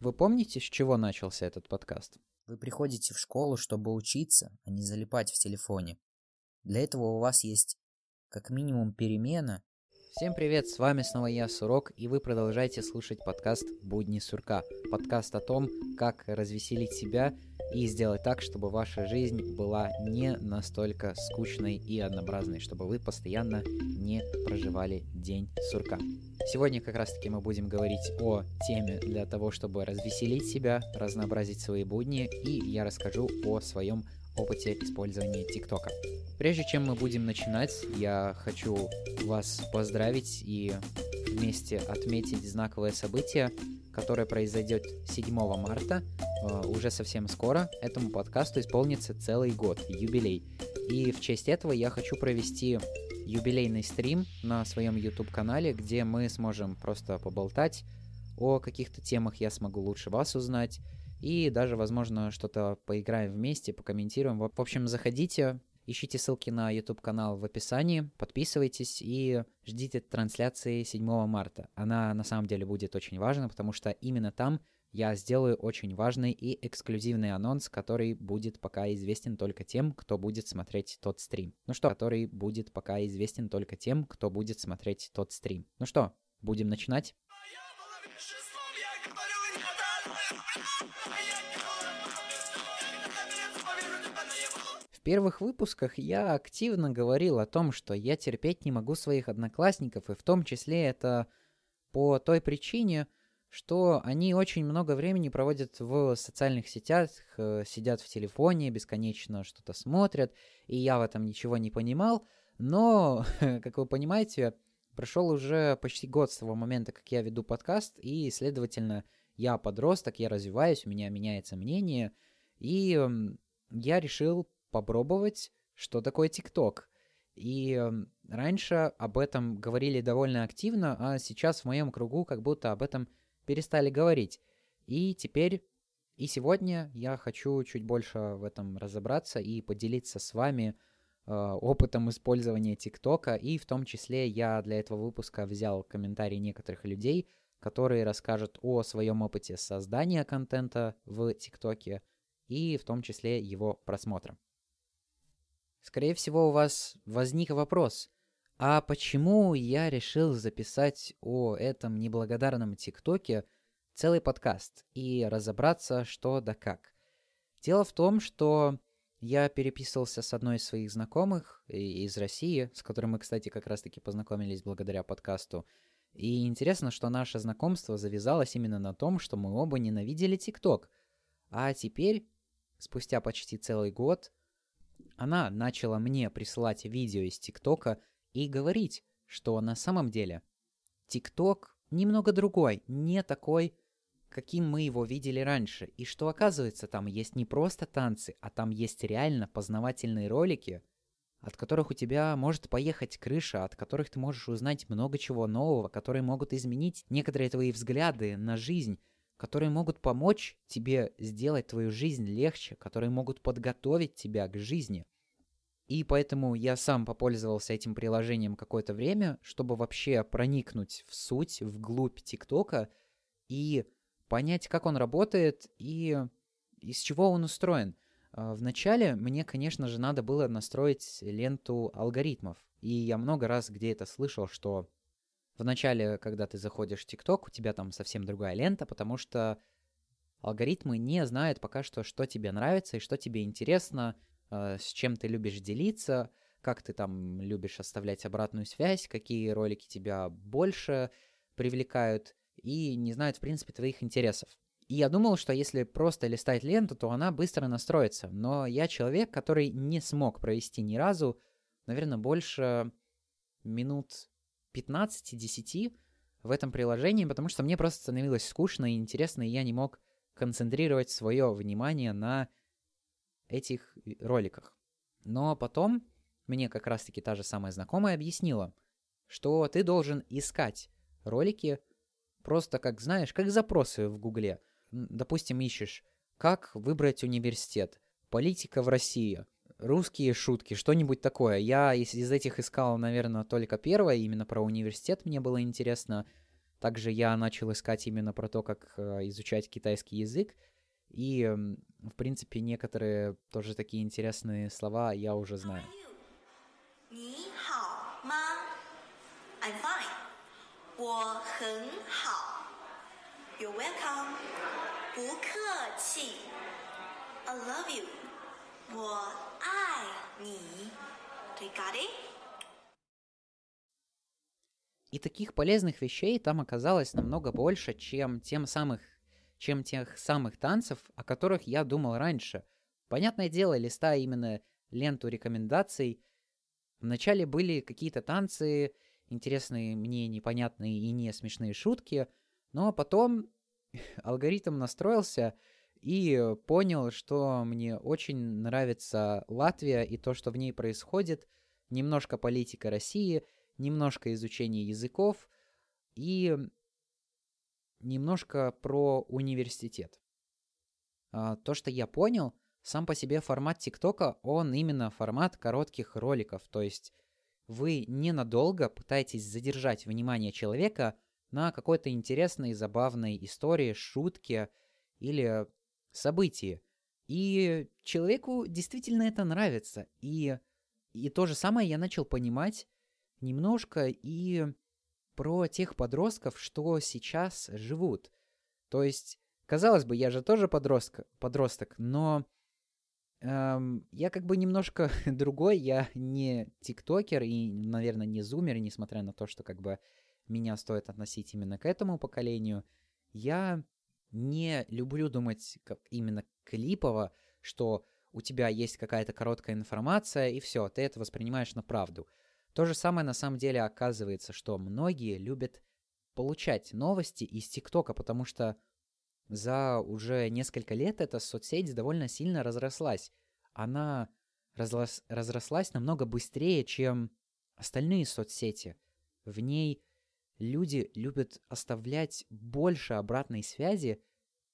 Вы помните, с чего начался этот подкаст? Вы приходите в школу, чтобы учиться, а не залипать в телефоне. Для этого у вас есть как минимум перемена. Всем привет, с вами снова я, Сурок, и вы продолжаете слушать подкаст «Будни Сурка». Подкаст о том, как развеселить себя и сделать так, чтобы ваша жизнь была не настолько скучной и однообразной, чтобы вы постоянно не проживали день сурка. Сегодня как раз таки мы будем говорить о теме для того, чтобы развеселить себя, разнообразить свои будни, и я расскажу о своем опыте использования ТикТока. Прежде чем мы будем начинать, я хочу вас поздравить и вместе отметить знаковое событие, которое произойдет 7 марта, э, уже совсем скоро. Этому подкасту исполнится целый год, юбилей. И в честь этого я хочу провести юбилейный стрим на своем YouTube-канале, где мы сможем просто поболтать о каких-то темах, я смогу лучше вас узнать, и даже, возможно, что-то поиграем вместе, покомментируем. В общем, заходите, ищите ссылки на YouTube-канал в описании, подписывайтесь и ждите трансляции 7 марта. Она на самом деле будет очень важна, потому что именно там я сделаю очень важный и эксклюзивный анонс, который будет пока известен только тем, кто будет смотреть тот стрим. Ну что, который будет пока известен только тем, кто будет смотреть тот стрим. Ну что, будем начинать? В первых выпусках я активно говорил о том, что я терпеть не могу своих одноклассников, и в том числе это по той причине, что они очень много времени проводят в социальных сетях, э, сидят в телефоне, бесконечно что-то смотрят, и я в этом ничего не понимал, но, как вы понимаете, прошел уже почти год с того момента, как я веду подкаст, и, следовательно, я подросток, я развиваюсь, у меня меняется мнение, и я решил попробовать, что такое ТикТок. И раньше об этом говорили довольно активно, а сейчас в моем кругу как будто об этом перестали говорить. И теперь и сегодня я хочу чуть больше в этом разобраться и поделиться с вами э, опытом использования ТикТока. И в том числе я для этого выпуска взял комментарии некоторых людей, которые расскажут о своем опыте создания контента в ТикТоке и в том числе его просмотра. Скорее всего, у вас возник вопрос, а почему я решил записать о этом неблагодарном ТикТоке целый подкаст и разобраться, что да как? Дело в том, что я переписывался с одной из своих знакомых из России, с которой мы, кстати, как раз-таки познакомились благодаря подкасту. И интересно, что наше знакомство завязалось именно на том, что мы оба ненавидели ТикТок. А теперь, спустя почти целый год, она начала мне присылать видео из ТикТока и говорить, что на самом деле ТикТок немного другой, не такой, каким мы его видели раньше, и что оказывается там есть не просто танцы, а там есть реально познавательные ролики, от которых у тебя может поехать крыша, от которых ты можешь узнать много чего нового, которые могут изменить некоторые твои взгляды на жизнь, которые могут помочь тебе сделать твою жизнь легче, которые могут подготовить тебя к жизни. И поэтому я сам попользовался этим приложением какое-то время, чтобы вообще проникнуть в суть, в глубь ТикТока и понять, как он работает и из чего он устроен. А, вначале мне, конечно же, надо было настроить ленту алгоритмов. И я много раз где это слышал, что вначале, когда ты заходишь в ТикТок, у тебя там совсем другая лента, потому что алгоритмы не знают пока что, что тебе нравится и что тебе интересно – Э, с чем ты любишь делиться, как ты там любишь оставлять обратную связь, какие ролики тебя больше привлекают и не знают, в принципе, твоих интересов. И я думал, что если просто листать ленту, то она быстро настроится. Но я человек, который не смог провести ни разу, наверное, больше минут 15-10 в этом приложении, потому что мне просто становилось скучно и интересно, и я не мог концентрировать свое внимание на этих роликах. Но потом мне как раз-таки та же самая знакомая объяснила, что ты должен искать ролики просто как, знаешь, как запросы в Гугле Допустим, ищешь, как выбрать университет, политика в России, русские шутки, что-нибудь такое. Я из, из этих искал, наверное, только первое, именно про университет мне было интересно. Также я начал искать именно про то, как э, изучать китайский язык. И, в принципе, некоторые тоже такие интересные слова я уже знаю. I'm fine. 我很好. You're welcome. 不客气. I love you. 我爱你. Do you got it? И таких полезных вещей там оказалось намного больше, чем тем самых, чем тех самых танцев, о которых я думал раньше. Понятное дело, листая именно ленту рекомендаций, вначале были какие-то танцы, интересные мне непонятные и не смешные шутки, но потом алгоритм настроился и понял, что мне очень нравится Латвия и то, что в ней происходит, немножко политика России, немножко изучение языков и немножко про университет. А, то, что я понял, сам по себе формат ТикТока, он именно формат коротких роликов, то есть вы ненадолго пытаетесь задержать внимание человека на какой-то интересной, забавной истории, шутке или событии. И человеку действительно это нравится. И, и то же самое я начал понимать немножко и про тех подростков, что сейчас живут. То есть, казалось бы, я же тоже подросток, подросток но Эм, я как бы немножко другой, я не тиктокер и, наверное, не зумер, несмотря на то, что как бы меня стоит относить именно к этому поколению. Я не люблю думать как именно клипово, что у тебя есть какая-то короткая информация, и все, ты это воспринимаешь на правду. То же самое на самом деле оказывается, что многие любят получать новости из ТикТока, потому что за уже несколько лет эта соцсеть довольно сильно разрослась. Она разрос, разрослась намного быстрее, чем остальные соцсети. В ней люди любят оставлять больше обратной связи,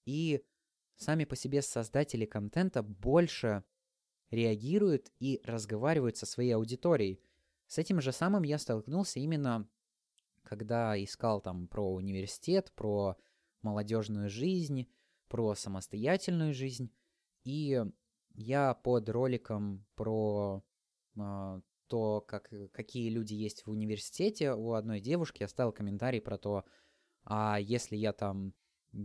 и сами по себе создатели контента больше реагируют и разговаривают со своей аудиторией. С этим же самым я столкнулся именно когда искал там про университет, про молодежную жизнь, про самостоятельную жизнь. И я под роликом про э, то, как, какие люди есть в университете, у одной девушки оставил комментарий про то, а если я там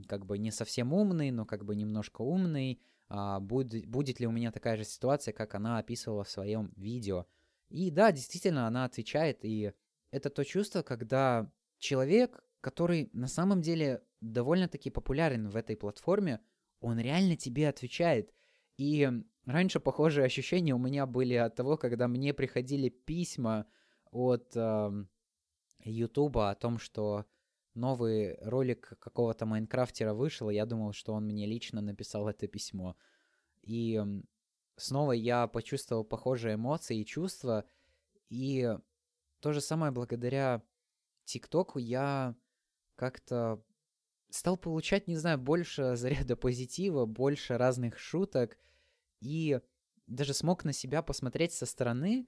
как бы не совсем умный, но как бы немножко умный, а будет, будет ли у меня такая же ситуация, как она описывала в своем видео. И да, действительно, она отвечает, и это то чувство, когда человек, который на самом деле довольно-таки популярен в этой платформе, он реально тебе отвечает. И раньше похожие ощущения у меня были от того, когда мне приходили письма от э, Ютуба о том, что новый ролик какого-то майнкрафтера вышел, и я думал, что он мне лично написал это письмо. И снова я почувствовал похожие эмоции и чувства, и то же самое благодаря ТикТоку я как-то стал получать, не знаю, больше заряда позитива, больше разных шуток, и даже смог на себя посмотреть со стороны,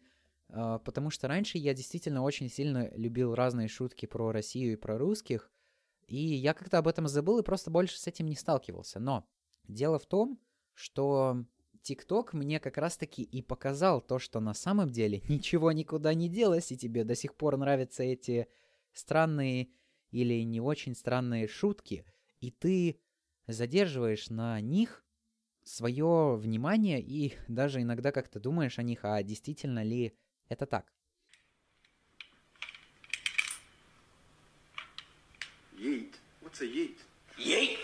а, потому что раньше я действительно очень сильно любил разные шутки про Россию и про русских, и я как-то об этом забыл и просто больше с этим не сталкивался. Но дело в том, что ТикТок мне как раз-таки и показал то, что на самом деле ничего никуда не делось, и тебе до сих пор нравятся эти странные или не очень странные шутки, и ты задерживаешь на них свое внимание и даже иногда как-то думаешь о них, а действительно ли это так. Yeet. What's a yeet? Yeet.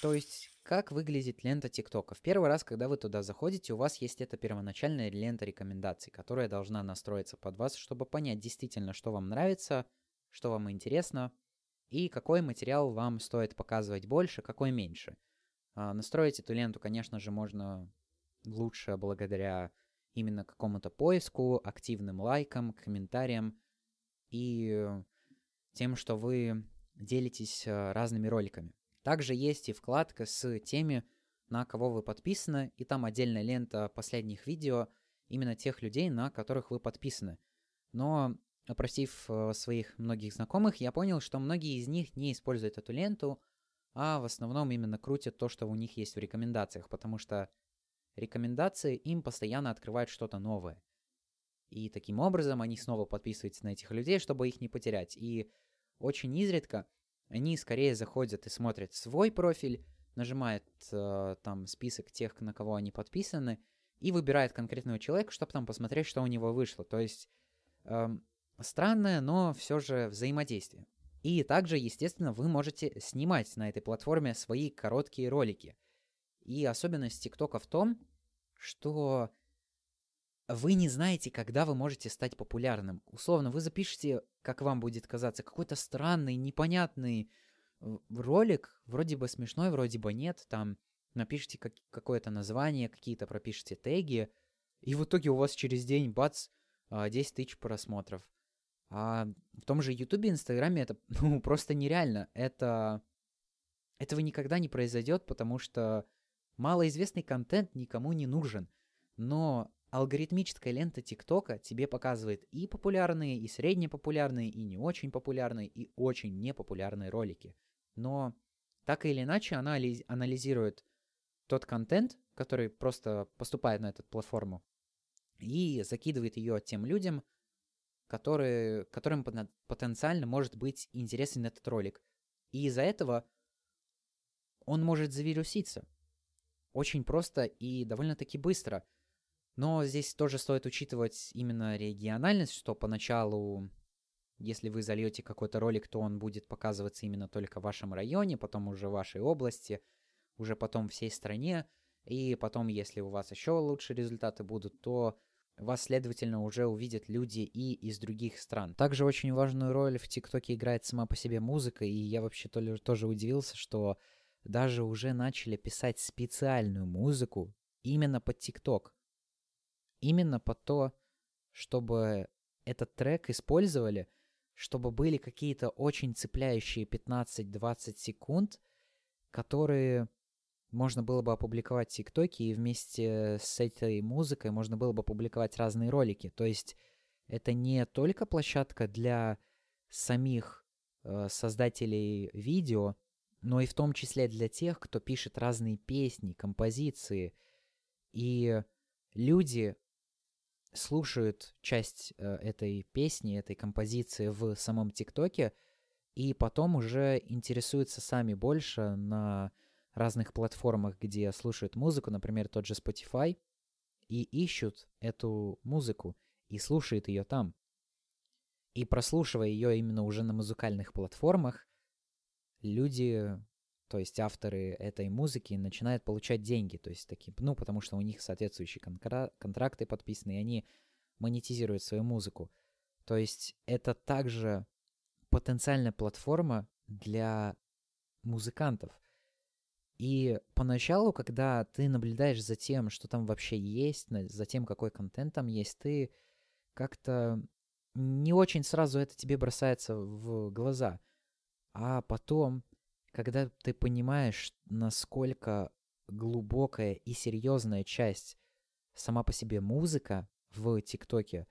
То есть, как выглядит лента ТикТока? В первый раз, когда вы туда заходите, у вас есть эта первоначальная лента рекомендаций, которая должна настроиться под вас, чтобы понять действительно, что вам нравится, что вам интересно, и какой материал вам стоит показывать больше, какой меньше. А, настроить эту ленту, конечно же, можно лучше благодаря именно какому-то поиску, активным лайкам, комментариям и тем, что вы делитесь а, разными роликами. Также есть и вкладка с теми, на кого вы подписаны, и там отдельная лента последних видео именно тех людей, на которых вы подписаны. Но опросив э, своих многих знакомых, я понял, что многие из них не используют эту ленту, а в основном именно крутят то, что у них есть в рекомендациях, потому что рекомендации им постоянно открывают что-то новое. И таким образом они снова подписываются на этих людей, чтобы их не потерять. И очень изредка они скорее заходят и смотрят свой профиль, нажимают э, там список тех, на кого они подписаны, и выбирает конкретного человека, чтобы там посмотреть, что у него вышло. То есть э, странное, но все же взаимодействие. И также, естественно, вы можете снимать на этой платформе свои короткие ролики. И особенность ТикТока в том, что вы не знаете, когда вы можете стать популярным. Условно, вы запишете, как вам будет казаться, какой-то странный, непонятный э, ролик, вроде бы смешной, вроде бы нет, там напишите как- какое-то название, какие-то пропишите теги, и в итоге у вас через день, бац, 10 а, тысяч просмотров. А в том же Ютубе, Инстаграме это ну, просто нереально. Это... Этого никогда не произойдет, потому что малоизвестный контент никому не нужен. Но алгоритмическая лента ТикТока тебе показывает и популярные, и среднепопулярные, и не очень популярные, и очень непопулярные ролики. Но так или иначе она анализирует тот контент, который просто поступает на эту платформу, и закидывает ее тем людям, которые, которым потенциально может быть интересен этот ролик. И из-за этого он может завируситься. Очень просто и довольно-таки быстро – но здесь тоже стоит учитывать именно региональность, что поначалу, если вы зальете какой-то ролик, то он будет показываться именно только в вашем районе, потом уже в вашей области, уже потом всей стране, и потом, если у вас еще лучшие результаты будут, то вас, следовательно, уже увидят люди и из других стран. Также очень важную роль в ТикТоке играет сама по себе музыка, и я вообще тоже удивился, что даже уже начали писать специальную музыку именно под ТикТок именно под то, чтобы этот трек использовали, чтобы были какие-то очень цепляющие 15-20 секунд, которые можно было бы опубликовать в ТикТоке, и вместе с этой музыкой можно было бы публиковать разные ролики. То есть это не только площадка для самих э, создателей видео, но и в том числе для тех, кто пишет разные песни, композиции. И люди слушают часть э, этой песни, этой композиции в самом ТикТоке, и потом уже интересуются сами больше на разных платформах, где слушают музыку, например, тот же Spotify, и ищут эту музыку и слушают ее там. И прослушивая ее именно уже на музыкальных платформах, люди то есть авторы этой музыки начинают получать деньги, то есть такие, ну, потому что у них соответствующие контра- контракты подписаны, и они монетизируют свою музыку. То есть это также потенциальная платформа для музыкантов. И поначалу, когда ты наблюдаешь за тем, что там вообще есть, за тем, какой контент там есть, ты как-то не очень сразу это тебе бросается в глаза. А потом когда ты понимаешь, насколько глубокая и серьезная часть сама по себе музыка в ТикТоке,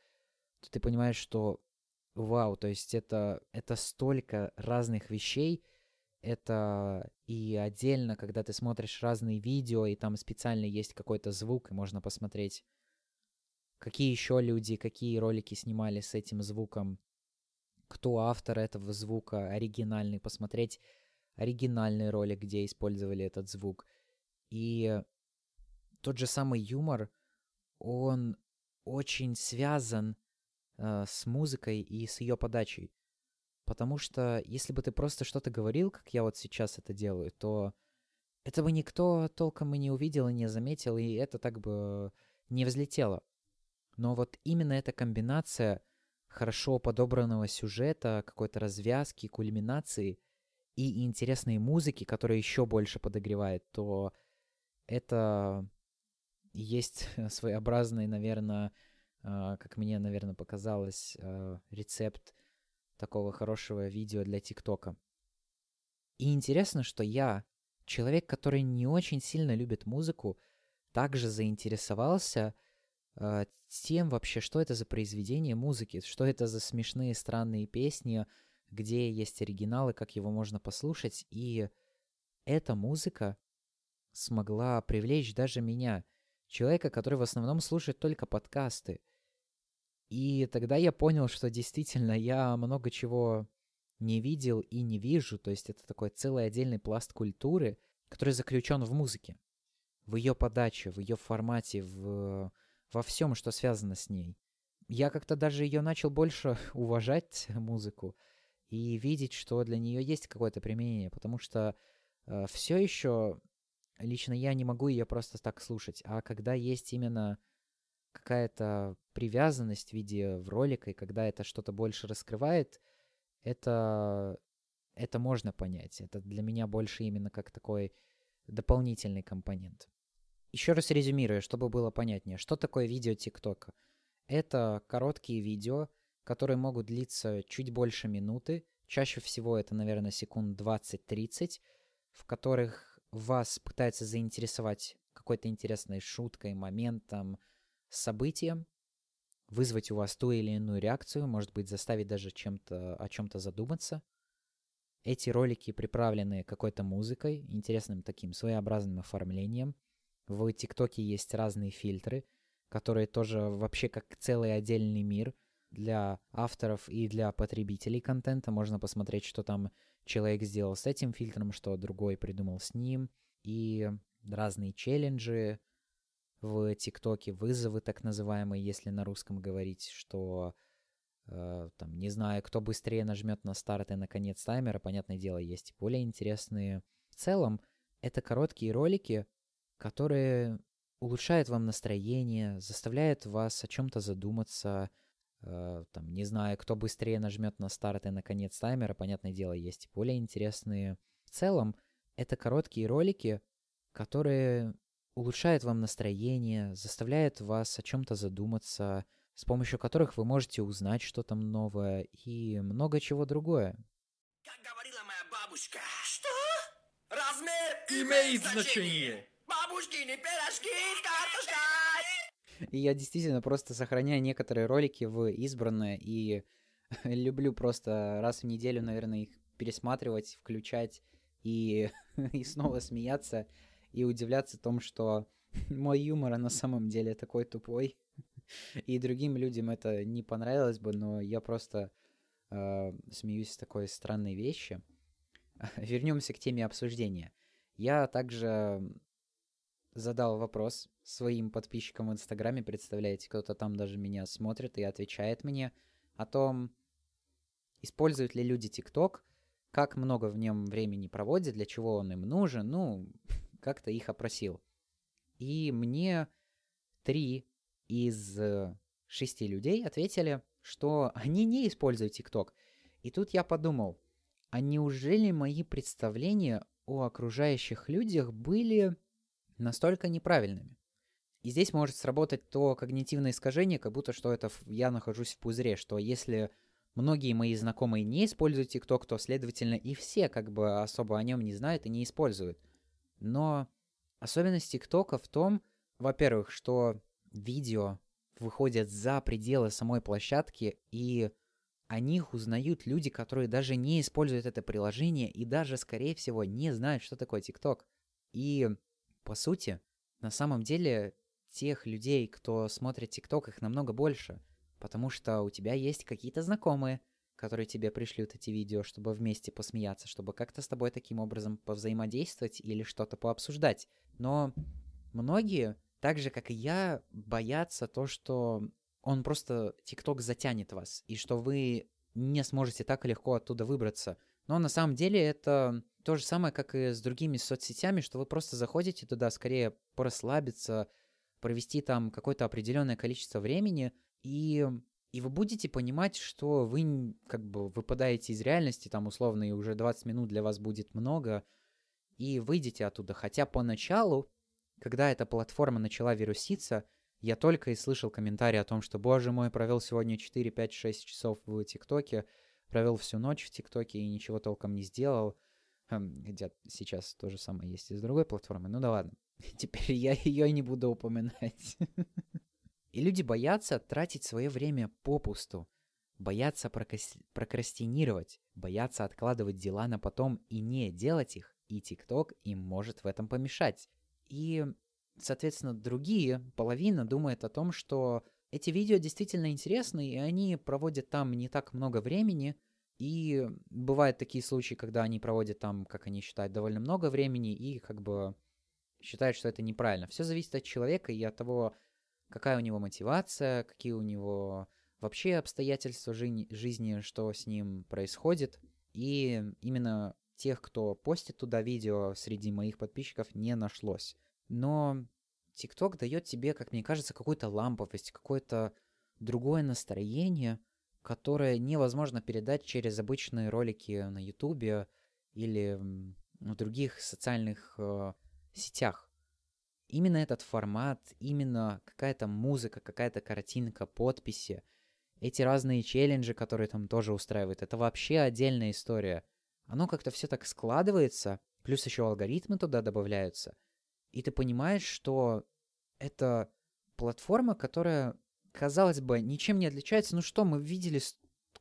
то ты понимаешь, что вау, то есть это, это столько разных вещей, это и отдельно, когда ты смотришь разные видео, и там специально есть какой-то звук, и можно посмотреть, какие еще люди, какие ролики снимали с этим звуком, кто автор этого звука оригинальный, посмотреть оригинальный ролик, где использовали этот звук. И тот же самый юмор, он очень связан э, с музыкой и с ее подачей. Потому что если бы ты просто что-то говорил, как я вот сейчас это делаю, то это бы никто толком и не увидел и не заметил, и это так бы не взлетело. Но вот именно эта комбинация хорошо подобранного сюжета, какой-то развязки, кульминации — и интересной музыки, которая еще больше подогревает, то это есть своеобразный, наверное, а, как мне, наверное, показалось, а, рецепт такого хорошего видео для ТикТока. И интересно, что я, человек, который не очень сильно любит музыку, также заинтересовался э, тем вообще, что это за произведение музыки, что это за смешные странные песни, где есть оригиналы, как его можно послушать. И эта музыка смогла привлечь даже меня, человека, который в основном слушает только подкасты. И тогда я понял, что действительно я много чего не видел и не вижу. То есть это такой целый отдельный пласт культуры, который заключен в музыке, в ее подаче, в ее формате, в, во всем, что связано с ней. Я как-то даже ее начал больше уважать, музыку, и видеть, что для нее есть какое-то применение, потому что э, все еще лично я не могу ее просто так слушать, а когда есть именно какая-то привязанность в виде в ролика, и когда это что-то больше раскрывает, это, это можно понять. Это для меня больше именно как такой дополнительный компонент. Еще раз резюмирую, чтобы было понятнее, что такое видео ТикТока. Это короткие видео, которые могут длиться чуть больше минуты, чаще всего это, наверное, секунд 20-30, в которых вас пытается заинтересовать какой-то интересной шуткой, моментом, событием, вызвать у вас ту или иную реакцию, может быть, заставить даже чем-то, о чем-то задуматься. Эти ролики приправлены какой-то музыкой, интересным таким своеобразным оформлением. В ТикТоке есть разные фильтры, которые тоже вообще как целый отдельный мир для авторов и для потребителей контента. Можно посмотреть, что там человек сделал с этим фильтром, что другой придумал с ним. И разные челленджи, в ТикТоке вызовы так называемые, если на русском говорить, что э, там, не знаю, кто быстрее нажмет на старт и на конец таймера, понятное дело, есть более интересные. В целом, это короткие ролики, которые улучшают вам настроение, заставляют вас о чем-то задуматься, э, там, не знаю, кто быстрее нажмет на старт и на конец таймера, понятное дело, есть более интересные. В целом, это короткие ролики, которые улучшает вам настроение, заставляет вас о чем-то задуматься, с помощью которых вы можете узнать что-то новое и много чего другое. Как говорила моя бабушка, что? Размер имеет значение. Бабушкины пирожки с картошкой. И я действительно просто сохраняю некоторые ролики в избранное и люблю просто раз в неделю, наверное, их пересматривать, включать и, и снова смеяться и удивляться том, что мой юмор на самом деле такой тупой. И другим людям это не понравилось бы, но я просто э, смеюсь с такой странной вещи. Вернемся к теме обсуждения. Я также задал вопрос своим подписчикам в Инстаграме, представляете, кто-то там даже меня смотрит и отвечает мне о том, используют ли люди ТикТок, как много в нем времени проводят, для чего он им нужен, ну, как-то их опросил. И мне три из э, шести людей ответили, что они не используют ТикТок. И тут я подумал, а неужели мои представления о окружающих людях были настолько неправильными? И здесь может сработать то когнитивное искажение, как будто что это я нахожусь в пузыре, что если многие мои знакомые не используют ТикТок, то, следовательно, и все как бы особо о нем не знают и не используют. Но особенность ТикТока в том, во-первых, что видео выходят за пределы самой площадки, и о них узнают люди, которые даже не используют это приложение и даже, скорее всего, не знают, что такое ТикТок. И, по сути, на самом деле, тех людей, кто смотрит ТикТок, их намного больше, потому что у тебя есть какие-то знакомые – которые тебе пришлют эти видео, чтобы вместе посмеяться, чтобы как-то с тобой таким образом повзаимодействовать или что-то пообсуждать. Но многие, так же как и я, боятся то, что он просто ТикТок затянет вас, и что вы не сможете так легко оттуда выбраться. Но на самом деле это то же самое, как и с другими соцсетями, что вы просто заходите туда скорее порасслабиться, провести там какое-то определенное количество времени, и и вы будете понимать, что вы как бы выпадаете из реальности, там условно, и уже 20 минут для вас будет много, и выйдете оттуда. Хотя поначалу, когда эта платформа начала вируситься, я только и слышал комментарии о том, что, боже мой, провел сегодня 4, 5, 6 часов в ТикТоке, провел всю ночь в ТикТоке и ничего толком не сделал. Хотя сейчас то же самое есть и с другой платформы. Ну да ладно. Теперь я ее не буду упоминать. И люди боятся тратить свое время попусту, боятся прокрастинировать, боятся откладывать дела на потом и не делать их, и ТикТок им может в этом помешать. И, соответственно, другие, половина думает о том, что эти видео действительно интересны, и они проводят там не так много времени, и бывают такие случаи, когда они проводят там, как они считают, довольно много времени, и как бы считают, что это неправильно. Все зависит от человека и от того, какая у него мотивация, какие у него вообще обстоятельства жи- жизни, что с ним происходит. И именно тех, кто постит туда видео, среди моих подписчиков не нашлось. Но ТикТок дает тебе, как мне кажется, какую-то ламповость, какое-то другое настроение, которое невозможно передать через обычные ролики на Ютубе или в других социальных э, сетях. Именно этот формат, именно какая-то музыка, какая-то картинка, подписи, эти разные челленджи, которые там тоже устраивают, это вообще отдельная история. Оно как-то все так складывается, плюс еще алгоритмы туда добавляются – и ты понимаешь, что это платформа, которая, казалось бы, ничем не отличается. Ну что, мы видели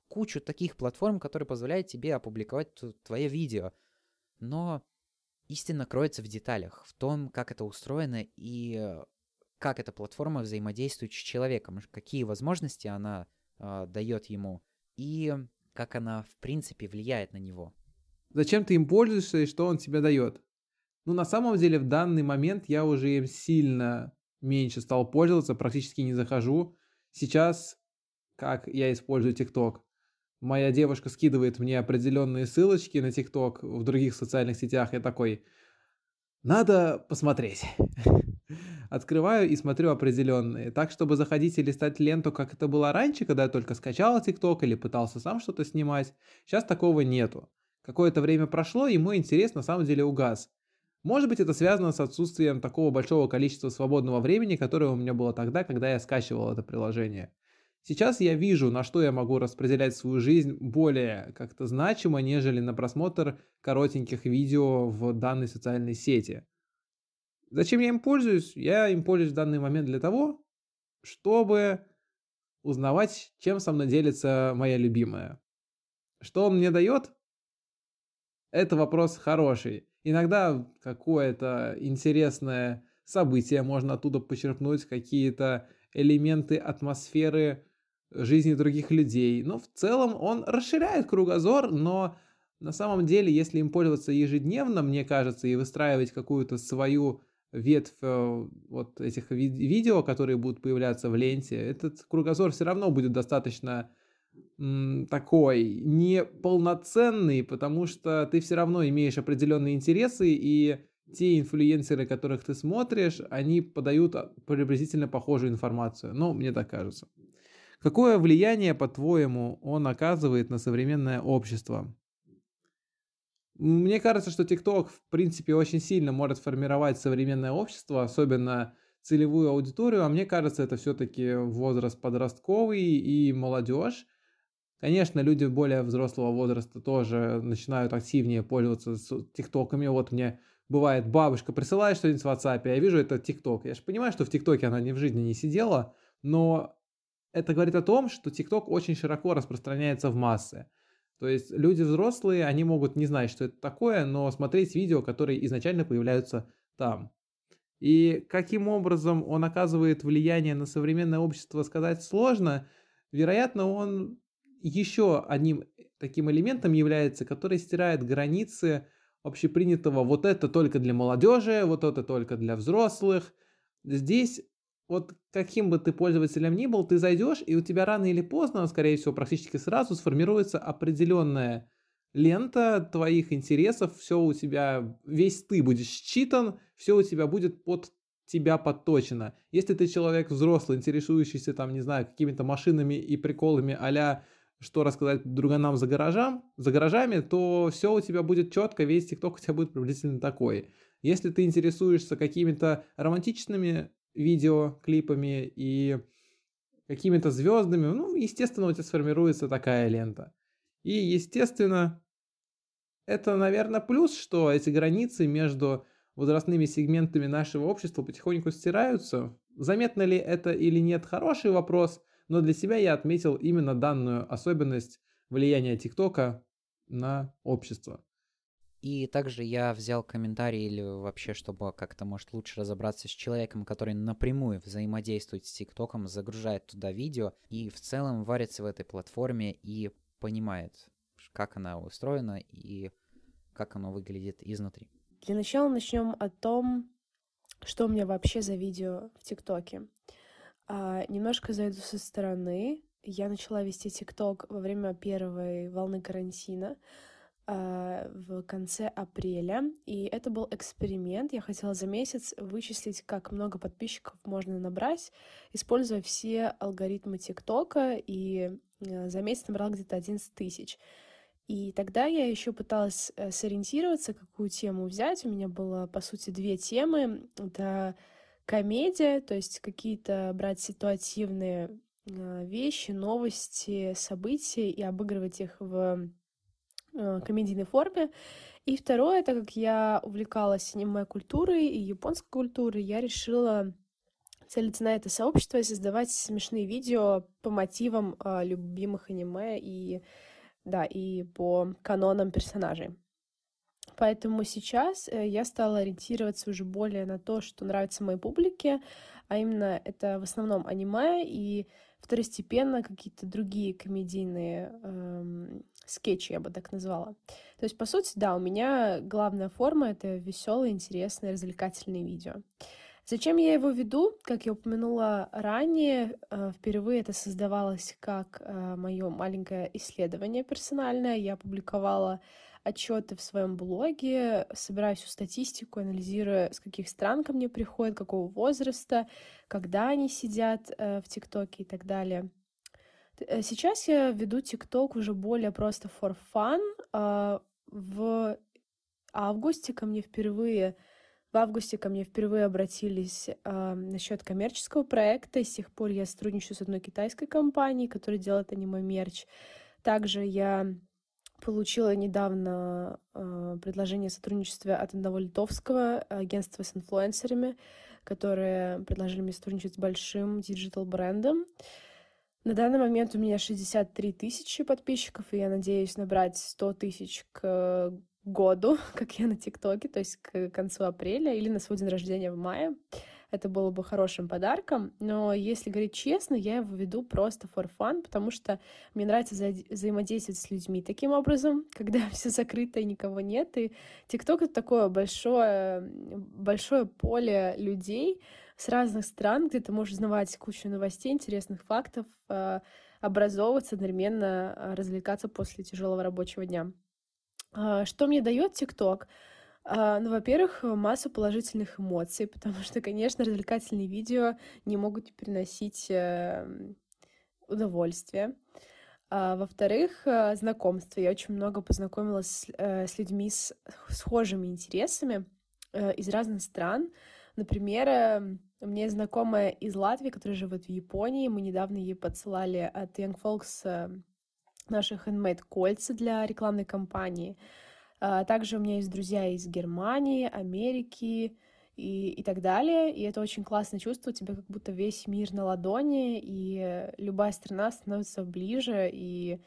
кучу таких платформ, которые позволяют тебе опубликовать твое видео. Но истина кроется в деталях, в том, как это устроено и как эта платформа взаимодействует с человеком, какие возможности она э, дает ему и как она, в принципе, влияет на него. Зачем ты им пользуешься и что он тебе дает? Ну, на самом деле, в данный момент я уже им сильно меньше стал пользоваться, практически не захожу. Сейчас, как я использую ТикТок, моя девушка скидывает мне определенные ссылочки на ТикТок в других социальных сетях, я такой, надо посмотреть. Открываю и смотрю определенные. Так, чтобы заходить и листать ленту, как это было раньше, когда я только скачал ТикТок или пытался сам что-то снимать. Сейчас такого нету. Какое-то время прошло, и мой интерес на самом деле угас. Может быть, это связано с отсутствием такого большого количества свободного времени, которое у меня было тогда, когда я скачивал это приложение. Сейчас я вижу, на что я могу распределять свою жизнь более как-то значимо, нежели на просмотр коротеньких видео в данной социальной сети. Зачем я им пользуюсь? Я им пользуюсь в данный момент для того, чтобы узнавать, чем со мной делится моя любимая. Что он мне дает? Это вопрос хороший. Иногда какое-то интересное событие можно оттуда почерпнуть, какие-то элементы атмосферы жизни других людей. Но в целом он расширяет кругозор, но на самом деле, если им пользоваться ежедневно, мне кажется, и выстраивать какую-то свою ветвь э, вот этих видео, которые будут появляться в ленте, этот кругозор все равно будет достаточно такой неполноценный, потому что ты все равно имеешь определенные интересы, и те инфлюенсеры, которых ты смотришь, они подают приблизительно похожую информацию. Ну, мне так кажется. Какое влияние, по-твоему, он оказывает на современное общество? Мне кажется, что TikTok, в принципе, очень сильно может формировать современное общество, особенно целевую аудиторию, а мне кажется, это все-таки возраст подростковый и молодежь. Конечно, люди более взрослого возраста тоже начинают активнее пользоваться тиктоками. Вот мне бывает, бабушка присылает что-нибудь в WhatsApp, я вижу это тикток. Я же понимаю, что в тиктоке она ни в жизни не сидела, но это говорит о том, что тикток очень широко распространяется в массы. То есть люди взрослые, они могут не знать, что это такое, но смотреть видео, которые изначально появляются там. И каким образом он оказывает влияние на современное общество, сказать сложно. Вероятно, он еще одним таким элементом является, который стирает границы общепринятого вот это только для молодежи, вот это только для взрослых. Здесь вот каким бы ты пользователем ни был, ты зайдешь, и у тебя рано или поздно, скорее всего, практически сразу сформируется определенная лента твоих интересов, все у тебя, весь ты будешь считан, все у тебя будет под тебя подточено. Если ты человек взрослый, интересующийся там, не знаю, какими-то машинами и приколами а что рассказать друганам за гаражам, за гаражами, то все у тебя будет четко, весь ТикТок у тебя будет приблизительно такой. Если ты интересуешься какими-то романтичными видео, клипами и какими-то звездами, ну, естественно, у тебя сформируется такая лента. И, естественно, это, наверное, плюс, что эти границы между возрастными сегментами нашего общества потихоньку стираются. Заметно ли это или нет, хороший вопрос, но для себя я отметил именно данную особенность влияния ТикТока на общество. И также я взял комментарий или вообще, чтобы как-то, может, лучше разобраться с человеком, который напрямую взаимодействует с ТикТоком, загружает туда видео и в целом варится в этой платформе и понимает, как она устроена и как оно выглядит изнутри. Для начала начнем о том, что у меня вообще за видео в ТикТоке. А, немножко зайду со стороны. Я начала вести ТикТок во время первой волны карантина в конце апреля. И это был эксперимент. Я хотела за месяц вычислить, как много подписчиков можно набрать, используя все алгоритмы ТикТока. И а, за месяц набрала где-то 11 тысяч. И тогда я еще пыталась э, сориентироваться, какую тему взять. У меня было, по сути, две темы. Это комедия, то есть какие-то брать ситуативные э, вещи, новости, события и обыгрывать их в э, комедийной форме. И второе, так как я увлекалась аниме-культурой и японской культурой, я решила целиться на это сообщество и создавать смешные видео по мотивам э, любимых аниме и да, и по канонам персонажей. Поэтому сейчас э, я стала ориентироваться уже более на то, что нравится моей публике, а именно это в основном аниме и второстепенно какие-то другие комедийные эм, скетчи, я бы так назвала. То есть, по сути, да, у меня главная форма — это веселые, интересные, развлекательные видео. Зачем я его веду? Как я упомянула ранее, э, впервые это создавалось как э, мое маленькое исследование персональное. Я публиковала отчеты в своем блоге, собираю всю статистику, анализируя, с каких стран ко мне приходят, какого возраста, когда они сидят э, в ТикТоке и так далее. Сейчас я веду ТикТок уже более просто for fun. А, в августе ко мне впервые в августе ко мне впервые обратились э, насчет коммерческого проекта. И с тех пор я сотрудничаю с одной китайской компанией, которая делает аниме-мерч. Также я получила недавно э, предложение о сотрудничестве от одного литовского агентства с инфлюенсерами, которые предложили мне сотрудничать с большим digital -брендом. На данный момент у меня 63 тысячи подписчиков, и я надеюсь набрать 100 тысяч к году, как я на ТикТоке, то есть к концу апреля или на свой день рождения в мае. Это было бы хорошим подарком, но если говорить честно, я его веду просто for fun, потому что мне нравится вза- взаимодействовать с людьми таким образом, когда все закрыто и никого нет. И ТикТок — это такое большое, большое поле людей с разных стран, где ты можешь узнавать кучу новостей, интересных фактов, э, образовываться, одновременно э, развлекаться после тяжелого рабочего дня. А, что мне дает ТикТок? А, ну, во-первых, массу положительных эмоций, потому что, конечно, развлекательные видео не могут приносить эм, удовольствие. А, во-вторых, э, знакомство. Я очень много познакомилась э, с людьми с схожими интересами э, из разных стран. Например, эм, у меня есть знакомая из Латвии, которая живет в Японии. Мы недавно ей подсылали от Young Folks наши handmade кольца для рекламной кампании. А, также у меня есть друзья из Германии, Америки и, и так далее. И это очень классно чувство, у тебя как будто весь мир на ладони, и любая страна становится ближе, и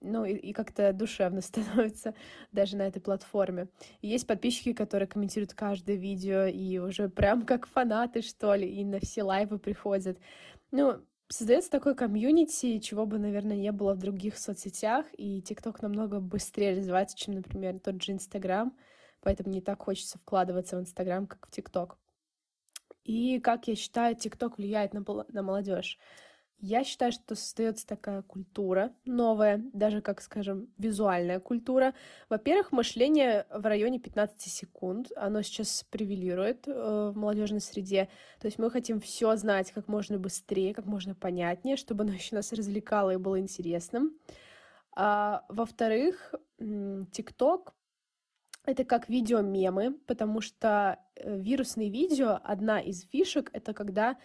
ну, и, и как-то душевно становится даже на этой платформе. И есть подписчики, которые комментируют каждое видео, и уже прям как фанаты, что ли, и на все лайвы приходят. Ну, создается такой комьюнити, чего бы, наверное, не было в других соцсетях, и ТикТок намного быстрее развивается, чем, например, тот же Инстаграм, поэтому не так хочется вкладываться в Инстаграм, как в ТикТок. И, как я считаю, ТикТок влияет на, на молодежь. Я считаю, что создается такая культура новая, даже, как скажем, визуальная культура. Во-первых, мышление в районе 15 секунд. Оно сейчас превелирует э, в молодежной среде. То есть мы хотим все знать как можно быстрее, как можно понятнее, чтобы оно еще нас развлекало и было интересным. А, во-вторых, ТикТок это как видео-мемы, потому что э, вирусные видео, одна из фишек, это когда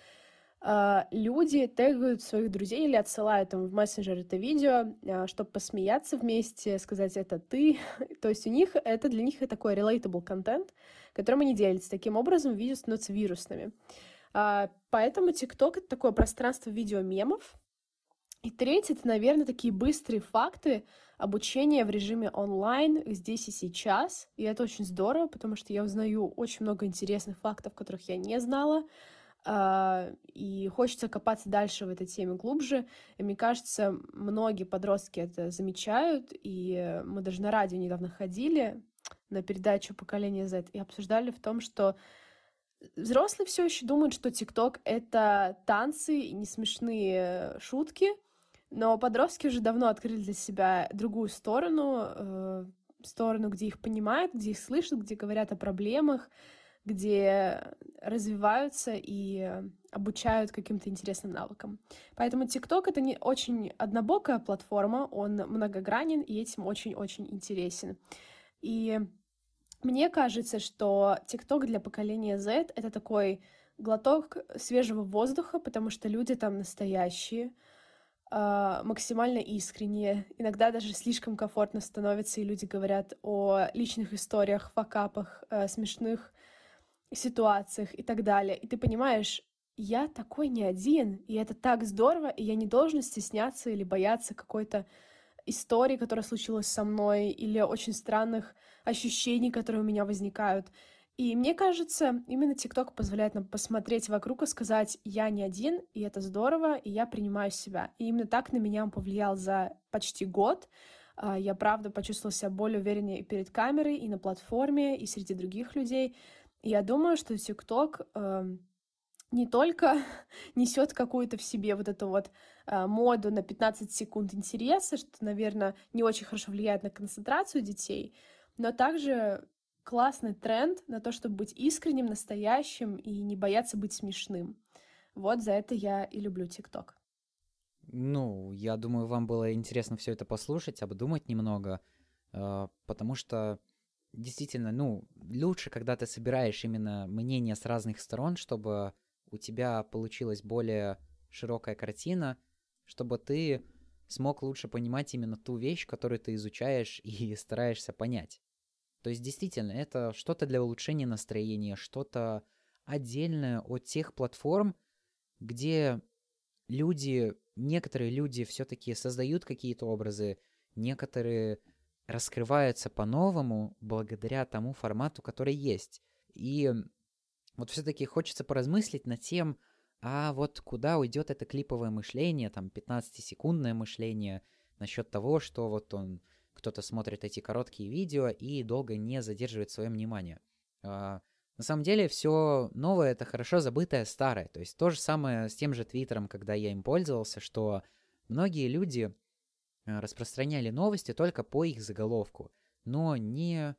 люди тегают своих друзей или отсылают им в мессенджер это видео, uh, чтобы посмеяться вместе, сказать «это ты». То есть у них это для них такой relatable контент, которым они делятся. Таким образом, видео становятся вирусными. А, поэтому ТикТок — это такое пространство видеомемов. И третье — это, наверное, такие быстрые факты обучения в режиме онлайн здесь и сейчас. И это очень здорово, потому что я узнаю очень много интересных фактов, которых я не знала. Uh, и хочется копаться дальше в этой теме глубже. И мне кажется, многие подростки это замечают, и мы даже на радио недавно ходили на передачу «Поколение Z» и обсуждали в том, что взрослые все еще думают, что ТикТок — это танцы и несмешные шутки, но подростки уже давно открыли для себя другую сторону, э, сторону, где их понимают, где их слышат, где говорят о проблемах, где развиваются и обучают каким-то интересным навыкам. Поэтому TikTok — это не очень однобокая платформа, он многогранен и этим очень-очень интересен. И мне кажется, что TikTok для поколения Z — это такой глоток свежего воздуха, потому что люди там настоящие, а, максимально искренние. Иногда даже слишком комфортно становится, и люди говорят о личных историях, факапах, э, смешных ситуациях и так далее. И ты понимаешь, я такой не один, и это так здорово, и я не должен стесняться или бояться какой-то истории, которая случилась со мной, или очень странных ощущений, которые у меня возникают. И мне кажется, именно ТикТок позволяет нам посмотреть вокруг и сказать, я не один, и это здорово, и я принимаю себя. И именно так на меня он повлиял за почти год. А, я, правда, почувствовала себя более увереннее и перед камерой, и на платформе, и среди других людей. Я думаю, что ТикТок э, не только несет какую-то в себе вот эту вот э, моду на 15 секунд интереса, что, наверное, не очень хорошо влияет на концентрацию детей, но также классный тренд на то, чтобы быть искренним, настоящим и не бояться быть смешным. Вот за это я и люблю ТикТок. Ну, я думаю, вам было интересно все это послушать, обдумать немного, э, потому что действительно, ну, лучше, когда ты собираешь именно мнения с разных сторон, чтобы у тебя получилась более широкая картина, чтобы ты смог лучше понимать именно ту вещь, которую ты изучаешь и стараешься понять. То есть действительно, это что-то для улучшения настроения, что-то отдельное от тех платформ, где люди, некоторые люди все-таки создают какие-то образы, некоторые раскрываются по-новому благодаря тому формату, который есть. И вот все-таки хочется поразмыслить над тем, а вот куда уйдет это клиповое мышление, там 15-секундное мышление, насчет того, что вот он, кто-то смотрит эти короткие видео и долго не задерживает свое внимание. А, на самом деле все новое это хорошо забытое старое. То есть то же самое с тем же Твиттером, когда я им пользовался, что многие люди распространяли новости только по их заголовку, но не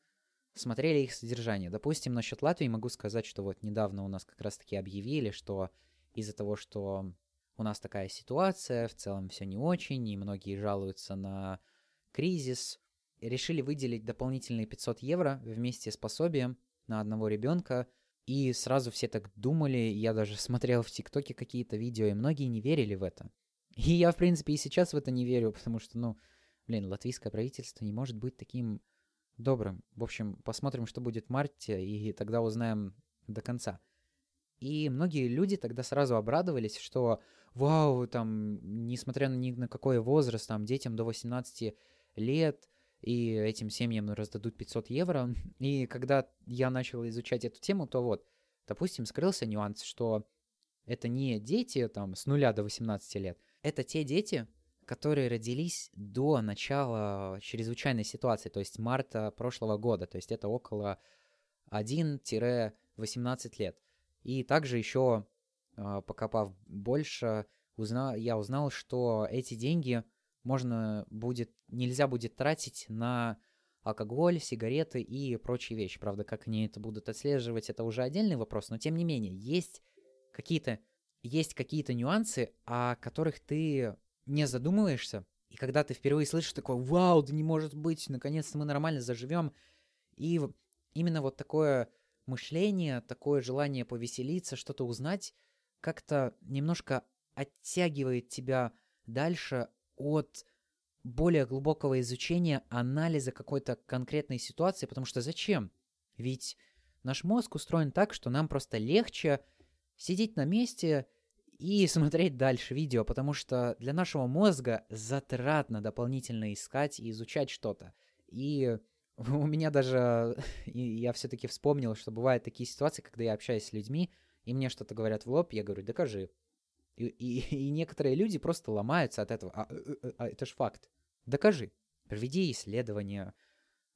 смотрели их содержание. Допустим, насчет Латвии могу сказать, что вот недавно у нас как раз-таки объявили, что из-за того, что у нас такая ситуация, в целом все не очень, и многие жалуются на кризис, решили выделить дополнительные 500 евро вместе с пособием на одного ребенка, и сразу все так думали, я даже смотрел в ТикТоке какие-то видео, и многие не верили в это. И я, в принципе, и сейчас в это не верю, потому что, ну, блин, латвийское правительство не может быть таким добрым. В общем, посмотрим, что будет в марте, и тогда узнаем до конца. И многие люди тогда сразу обрадовались, что вау, там, несмотря на ни на какой возраст, там, детям до 18 лет, и этим семьям раздадут 500 евро. И когда я начал изучать эту тему, то вот, допустим, скрылся нюанс, что это не дети там с нуля до 18 лет, это те дети, которые родились до начала чрезвычайной ситуации, то есть марта прошлого года, то есть это около 1-18 лет. И также еще, а, покопав больше, узнал, я узнал, что эти деньги можно будет, нельзя будет тратить на алкоголь, сигареты и прочие вещи. Правда, как они это будут отслеживать, это уже отдельный вопрос, но тем не менее, есть какие-то есть какие-то нюансы, о которых ты не задумываешься, и когда ты впервые слышишь такое «Вау, да не может быть, наконец-то мы нормально заживем», и именно вот такое мышление, такое желание повеселиться, что-то узнать, как-то немножко оттягивает тебя дальше от более глубокого изучения, анализа какой-то конкретной ситуации, потому что зачем? Ведь наш мозг устроен так, что нам просто легче сидеть на месте и смотреть дальше видео, потому что для нашего мозга затратно дополнительно искать и изучать что-то. И у меня даже, я все-таки вспомнил, что бывают такие ситуации, когда я общаюсь с людьми, и мне что-то говорят в лоб, я говорю, докажи. И, и, и некоторые люди просто ломаются от этого. А, а, а, а это ж факт. Докажи. Проведи исследование,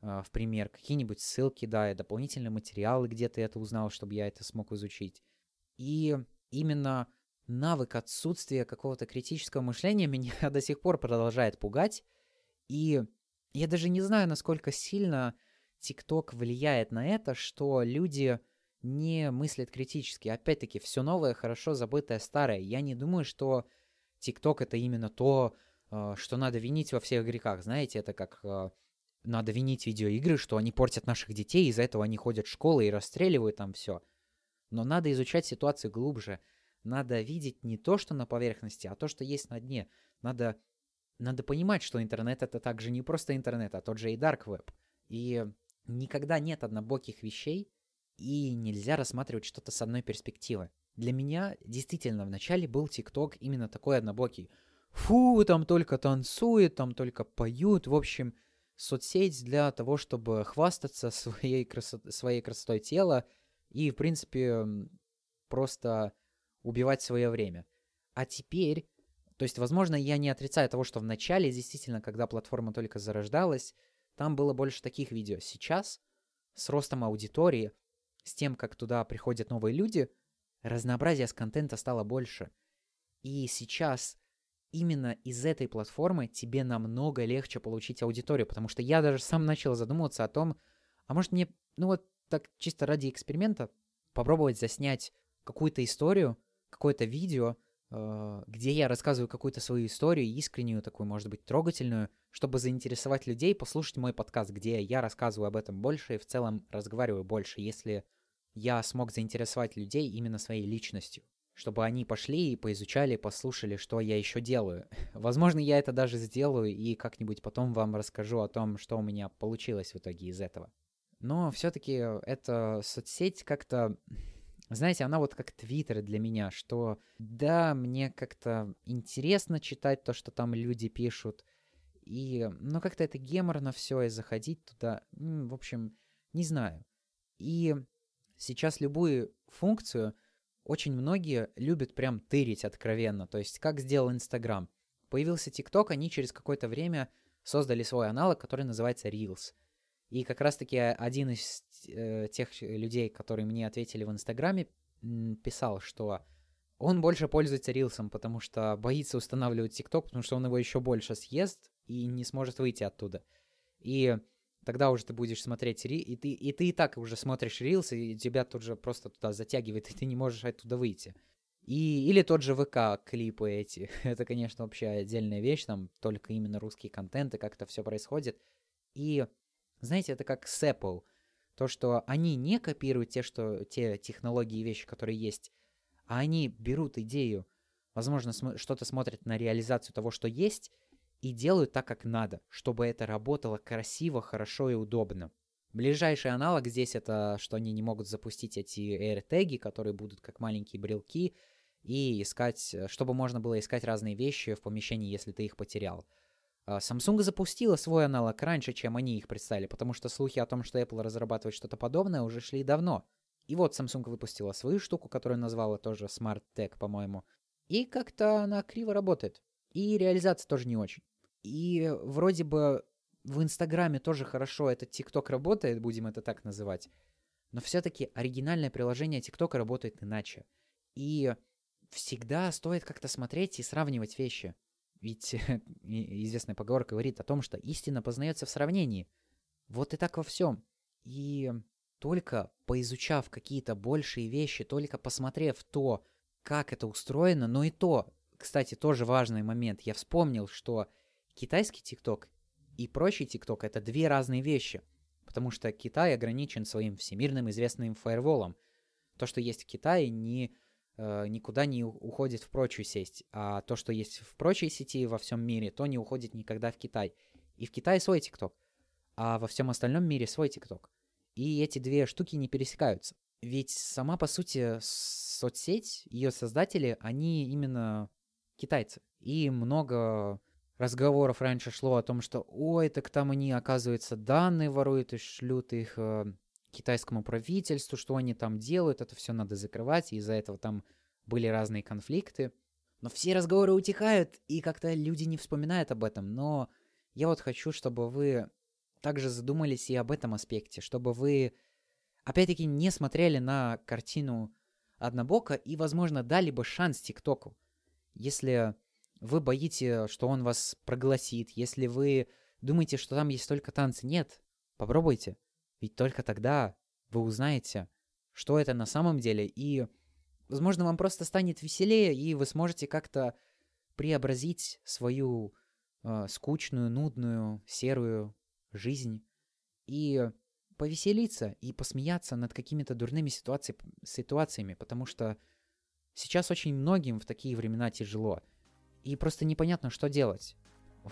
э, в пример, какие-нибудь ссылки, да, дополнительные материалы, где ты это узнал, чтобы я это смог изучить. И именно навык отсутствия какого-то критического мышления меня до сих пор продолжает пугать. И я даже не знаю, насколько сильно ТикТок влияет на это, что люди не мыслят критически. Опять-таки, все новое, хорошо забытое, старое. Я не думаю, что ТикТок это именно то, э, что надо винить во всех грехах. Знаете, это как э, надо винить видеоигры, что они портят наших детей, из-за этого они ходят в школы и расстреливают там все. Но надо изучать ситуацию глубже. Надо видеть не то, что на поверхности, а то, что есть на дне. Надо, надо понимать, что интернет это также не просто интернет, а тот же и dark web. И никогда нет однобоких вещей, и нельзя рассматривать что-то с одной перспективы. Для меня действительно вначале был ТикТок именно такой однобокий. Фу, там только танцуют, там только поют. В общем, соцсеть для того, чтобы хвастаться своей, красо... своей красотой тела и, в принципе, просто убивать свое время. А теперь, то есть, возможно, я не отрицаю того, что в начале, действительно, когда платформа только зарождалась, там было больше таких видео. Сейчас, с ростом аудитории, с тем, как туда приходят новые люди, разнообразие с контента стало больше. И сейчас именно из этой платформы тебе намного легче получить аудиторию, потому что я даже сам начал задумываться о том, а может мне, ну вот так чисто ради эксперимента, попробовать заснять какую-то историю, какое-то видео, э, где я рассказываю какую-то свою историю, искреннюю, такую, может быть, трогательную, чтобы заинтересовать людей, послушать мой подкаст, где я рассказываю об этом больше и в целом разговариваю больше, если я смог заинтересовать людей именно своей личностью, чтобы они пошли и поизучали, послушали, что я еще делаю. Возможно, я это даже сделаю и как-нибудь потом вам расскажу о том, что у меня получилось в итоге из этого. Но все-таки эта соцсеть как-то, знаете, она вот как Твиттер для меня, что да, мне как-то интересно читать то, что там люди пишут, и, ну, как-то это геморно все, и заходить туда, в общем, не знаю. И Сейчас любую функцию очень многие любят прям тырить откровенно. То есть, как сделал Инстаграм. Появился ТикТок, они через какое-то время создали свой аналог, который называется Reels. И как раз-таки один из э, тех людей, которые мне ответили в Инстаграме, писал, что он больше пользуется Рилсом, потому что боится устанавливать ТикТок, потому что он его еще больше съест и не сможет выйти оттуда. И тогда уже ты будешь смотреть ри, и ты, и ты и так уже смотришь рилс, и тебя тут же просто туда затягивает, и ты не можешь оттуда выйти. И, или тот же ВК клипы эти. Это, конечно, вообще отдельная вещь, там только именно русский контент, и как это все происходит. И, знаете, это как с Apple. То, что они не копируют те, что, те технологии и вещи, которые есть, а они берут идею, возможно, см- что-то смотрят на реализацию того, что есть, и делают так, как надо, чтобы это работало красиво, хорошо и удобно. Ближайший аналог здесь это, что они не могут запустить эти AirTag, которые будут как маленькие брелки, и искать, чтобы можно было искать разные вещи в помещении, если ты их потерял. А, Samsung запустила свой аналог раньше, чем они их представили, потому что слухи о том, что Apple разрабатывает что-то подобное, уже шли давно. И вот Samsung выпустила свою штуку, которую назвала тоже Smart Tech, по-моему. И как-то она криво работает. И реализация тоже не очень. И вроде бы в Инстаграме тоже хорошо этот ТикТок работает, будем это так называть. Но все-таки оригинальное приложение ТикТока работает иначе. И всегда стоит как-то смотреть и сравнивать вещи. Ведь известная поговорка говорит о том, что истина познается в сравнении. Вот и так во всем. И только поизучав какие-то большие вещи, только посмотрев то, как это устроено, но и то, кстати, тоже важный момент. Я вспомнил, что китайский ТикТок и прочий ТикТок это две разные вещи. Потому что Китай ограничен своим всемирным известным фаерволом. То, что есть в Китае, не, э, никуда не уходит в прочую сеть. А то, что есть в прочей сети во всем мире, то не уходит никогда в Китай. И в Китае свой ТикТок. А во всем остальном мире свой ТикТок. И эти две штуки не пересекаются. Ведь сама, по сути, соцсеть, ее создатели, они именно китайцы. И много разговоров раньше шло о том, что ой, так там они, оказывается, данные воруют и шлют их э, китайскому правительству, что они там делают, это все надо закрывать, из-за этого там были разные конфликты. Но все разговоры утихают, и как-то люди не вспоминают об этом. Но я вот хочу, чтобы вы также задумались и об этом аспекте, чтобы вы, опять-таки, не смотрели на картину однобоко и, возможно, дали бы шанс ТикТоку. Если вы боитесь, что он вас прогласит, если вы думаете, что там есть только танцы, нет, попробуйте. Ведь только тогда вы узнаете, что это на самом деле, и, возможно, вам просто станет веселее, и вы сможете как-то преобразить свою э, скучную, нудную, серую жизнь и повеселиться и посмеяться над какими-то дурными ситуаци... ситуациями, потому что сейчас очень многим в такие времена тяжело, и просто непонятно, что делать.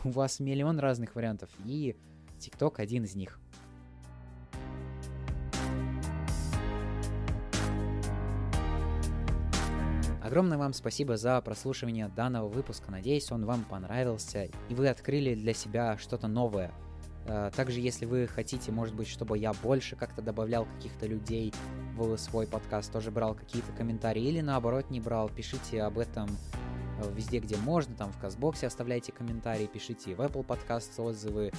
У вас миллион разных вариантов, и ТикТок один из них. Огромное вам спасибо за прослушивание данного выпуска. Надеюсь, он вам понравился, и вы открыли для себя что-то новое. Э, также, если вы хотите, может быть, чтобы я больше как-то добавлял каких-то людей в свой подкаст, тоже брал какие-то комментарии, или наоборот не брал, пишите об этом э, везде, где можно, там в Казбоксе оставляйте комментарии, пишите в Apple Podcast отзывы,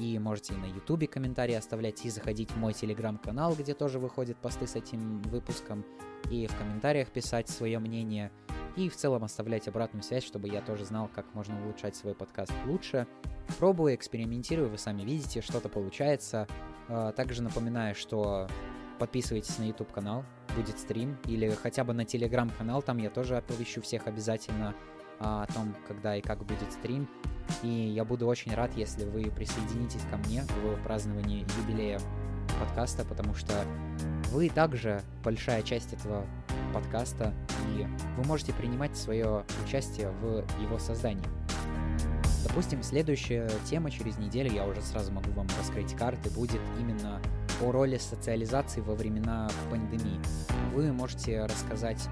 и можете и на Ютубе комментарии оставлять, и заходить в мой телеграм-канал, где тоже выходят посты с этим выпуском, и в комментариях писать свое мнение, и в целом оставлять обратную связь, чтобы я тоже знал, как можно улучшать свой подкаст лучше. Пробую, экспериментирую, вы сами видите, что-то получается. А, также напоминаю, что подписывайтесь на YouTube канал, будет стрим, или хотя бы на Telegram канал, там я тоже оповещу всех обязательно о том, когда и как будет стрим. И я буду очень рад, если вы присоединитесь ко мне в праздновании юбилея подкаста, потому что вы также большая часть этого подкаста, и вы можете принимать свое участие в его создании. Допустим, следующая тема через неделю, я уже сразу могу вам раскрыть карты, будет именно о роли социализации во времена пандемии. Вы можете рассказать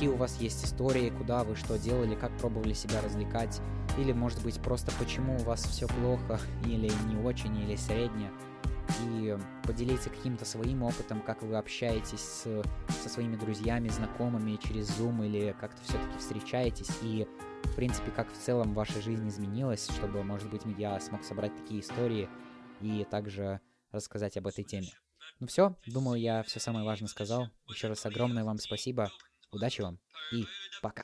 какие у вас есть истории, куда вы что делали, как пробовали себя развлекать, или, может быть, просто почему у вас все плохо, или не очень, или средне, и поделиться каким-то своим опытом, как вы общаетесь с, со своими друзьями, знакомыми через Zoom, или как-то все-таки встречаетесь, и, в принципе, как в целом ваша жизнь изменилась, чтобы, может быть, я смог собрать такие истории и также рассказать об этой теме. Ну все, думаю, я все самое важное сказал. Еще раз огромное вам спасибо. Удачи вам и пока.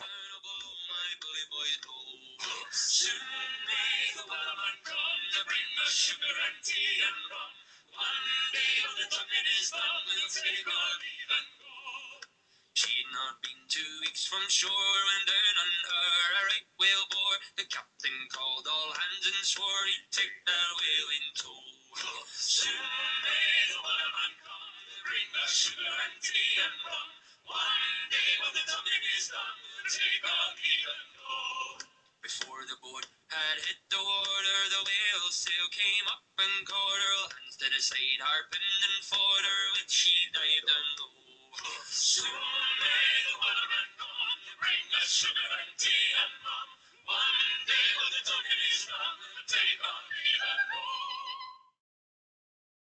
She'd not been two weeks from shore when down on her a right whale bore. The captain called all hands and swore he'd take that whale in tow. Soon may the waterman come to bring us sugar and tea and rum. Before the boat had hit the water, the whale sail came up and caught her hands to the side, harping and fought her when she dived down low. Soon may the water run on, bring us sugar and tea and rum. One day when the token is done, take on me and